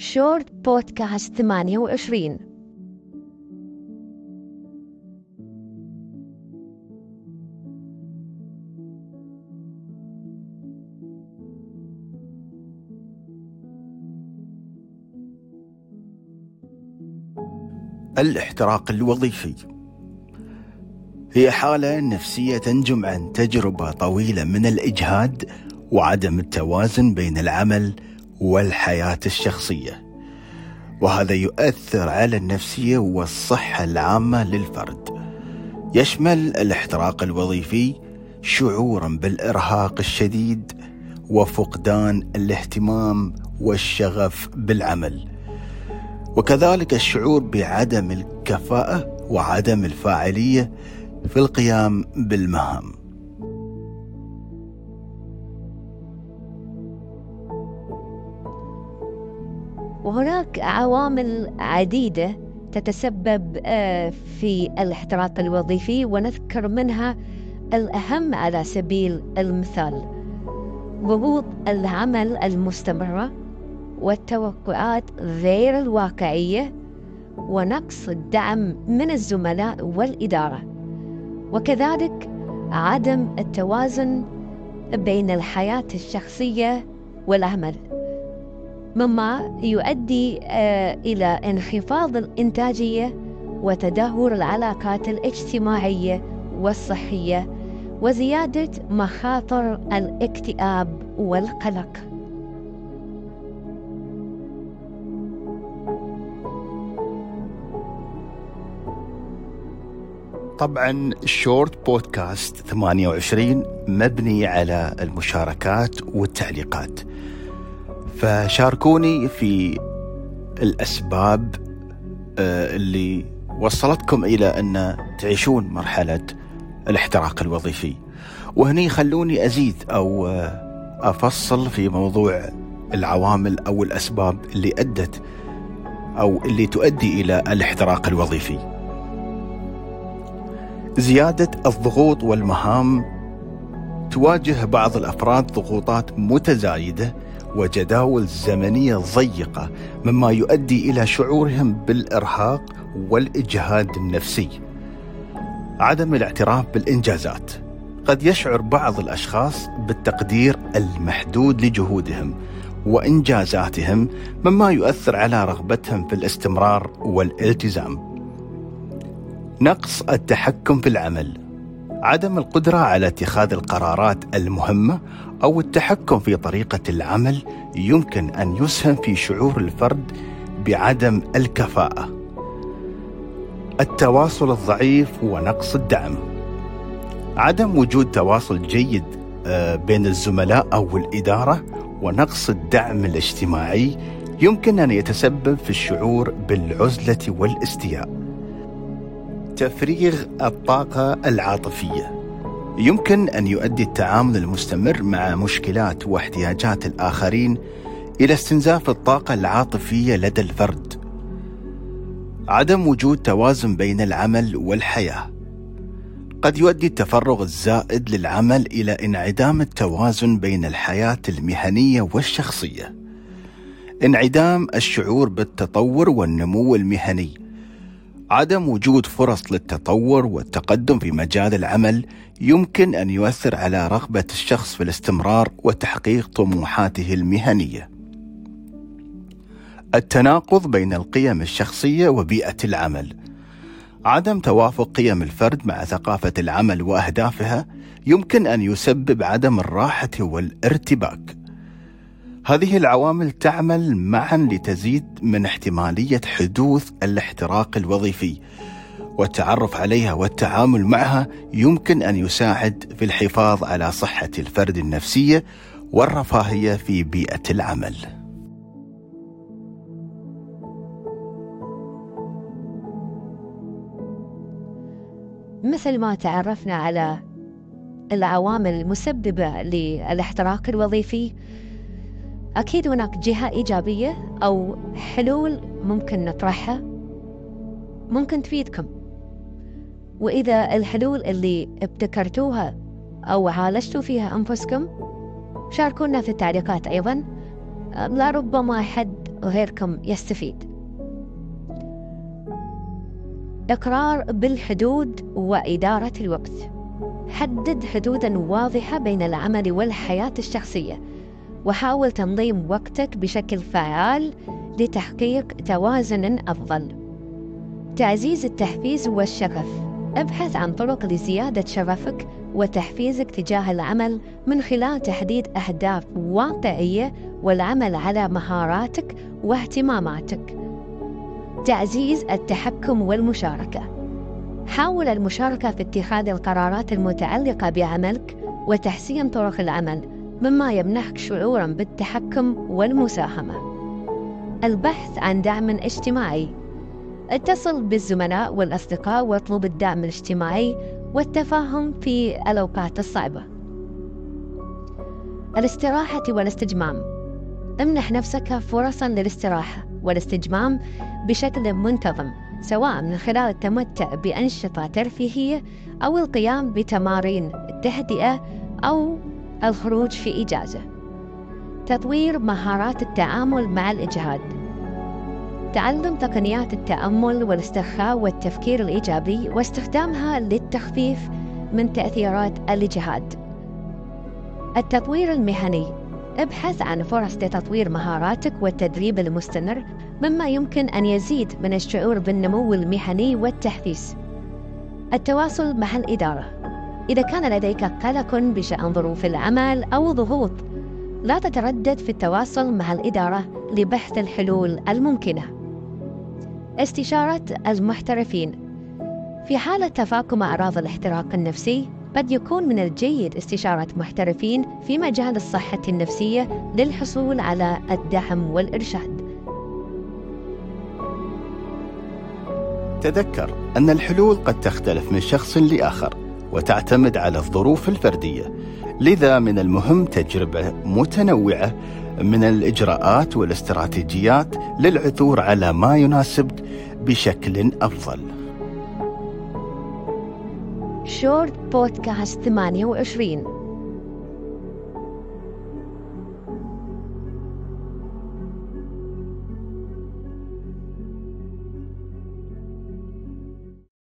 شورت بودكاست 28 الاحتراق الوظيفي. هي حالة نفسية تنجم عن تجربة طويلة من الإجهاد وعدم التوازن بين العمل والحياة الشخصية. وهذا يؤثر على النفسية والصحة العامة للفرد. يشمل الاحتراق الوظيفي شعورا بالإرهاق الشديد وفقدان الاهتمام والشغف بالعمل. وكذلك الشعور بعدم الكفاءة وعدم الفاعلية في القيام بالمهام. وهناك عوامل عديدة تتسبب آه، في الاحتراق الوظيفي ونذكر منها الأهم على سبيل المثال ضغوط العمل المستمرة والتوقعات غير الواقعية ونقص الدعم من الزملاء والإدارة وكذلك عدم التوازن بين الحياة الشخصية والعمل. مما يؤدي آه، إلى انخفاض الإنتاجية وتدهور العلاقات الاجتماعية والصحية وزيادة مخاطر الاكتئاب والقلق. طبعا الشورت بودكاست 28 مبني على المشاركات والتعليقات. فشاركوني في الأسباب آه، اللي وصلتكم إلى أن تعيشون مرحلة الاحتراق الوظيفي. وهني خلوني أزيد أو آه، أفصل في موضوع العوامل أو الأسباب اللي أدت أو اللي تؤدي إلى الاحتراق الوظيفي. زيادة الضغوط والمهام تواجه بعض الأفراد ضغوطات متزايدة وجداول زمنيه ضيقه مما يؤدي إلى شعورهم بالإرهاق والإجهاد النفسي. عدم الاعتراف بالإنجازات قد يشعر بعض الأشخاص بالتقدير المحدود لجهودهم وإنجازاتهم مما يؤثر على رغبتهم في الاستمرار والالتزام. نقص التحكم في العمل عدم القدرة على اتخاذ القرارات المهمة أو التحكم في طريقة العمل يمكن أن يسهم في شعور الفرد بعدم الكفاءة. التواصل الضعيف ونقص الدعم. عدم وجود تواصل جيد آه، بين الزملاء أو الإدارة ونقص الدعم الاجتماعي يمكن أن يتسبب في الشعور بالعزلة والإستياء. تفريغ الطاقة العاطفية يمكن أن يؤدي التعامل المستمر مع مشكلات واحتياجات الآخرين إلى استنزاف الطاقة العاطفية لدى الفرد. عدم وجود توازن بين العمل والحياة. قد يؤدي التفرغ الزائد للعمل إلى انعدام التوازن بين الحياة المهنية والشخصية. انعدام الشعور بالتطور والنمو المهني عدم وجود فرص للتطور والتقدم في مجال العمل يمكن أن يؤثر على رغبة الشخص في الاستمرار وتحقيق طموحاته المهنية. التناقض بين القيم الشخصية وبيئة العمل. عدم توافق قيم الفرد مع ثقافة العمل وأهدافها يمكن أن يسبب عدم الراحة والارتباك. هذه العوامل تعمل معا لتزيد من احتمالية حدوث الاحتراق الوظيفي والتعرف عليها والتعامل معها يمكن أن يساعد في الحفاظ على صحة الفرد النفسية والرفاهية في بيئة العمل. مثل ما تعرفنا على العوامل المسببة للاحتراق الوظيفي أكيد هناك جهة إيجابية أو حلول ممكن نطرحها. ممكن تفيدكم. وإذا الحلول اللي ابتكرتوها أو عالجتوا فيها أنفسكم شاركونا في التعليقات أيضا. لربما حد غيركم يستفيد. إقرار بالحدود وإدارة الوقت. حدد حدودا واضحة بين العمل والحياة الشخصية. وحاول تنظيم وقتك بشكل فعال لتحقيق توازن أفضل. تعزيز التحفيز والشغف. ابحث عن طرق لزيادة شغفك وتحفيزك تجاه العمل من خلال تحديد أهداف واقعية والعمل على مهاراتك واهتماماتك. تعزيز التحكم والمشاركة. حاول المشاركة في اتخاذ القرارات المتعلقة بعملك وتحسين طرق العمل مما يمنحك شعورا بالتحكم والمساهمة. البحث عن دعم اجتماعي. اتصل بالزملاء والأصدقاء واطلب الدعم الاجتماعي والتفاهم في الأوقات الصعبة. الاستراحة والاستجمام. امنح نفسك فرصا للاستراحة والاستجمام بشكل منتظم سواء من خلال التمتع بأنشطة ترفيهية أو القيام بتمارين التهدئة أو الخروج في إجازة. تطوير مهارات التعامل مع الإجهاد. تعلم تقنيات التأمل والاسترخاء والتفكير الإيجابي واستخدامها للتخفيف من تأثيرات الإجهاد. التطوير المهني. ابحث عن فرص لتطوير مهاراتك والتدريب المستمر مما يمكن أن يزيد من الشعور بالنمو المهني والتحديث التواصل مع الإدارة. إذا كان لديك قلق بشأن ظروف العمل أو ضغوط لا تتردد في التواصل مع الإدارة لبحث الحلول الممكنة. استشارة المحترفين. في حالة تفاقم أعراض الاحتراق النفسي قد يكون من الجيد استشارة محترفين في مجال الصحة النفسية للحصول على الدعم والإرشاد. تذكر أن الحلول قد تختلف من شخص لآخر. وتعتمد على الظروف الفردية، لذا من المهم تجربة متنوعة من الإجراءات والاستراتيجيات للعثور على ما يناسبك بشكل أفضل. شورت بودكاست 28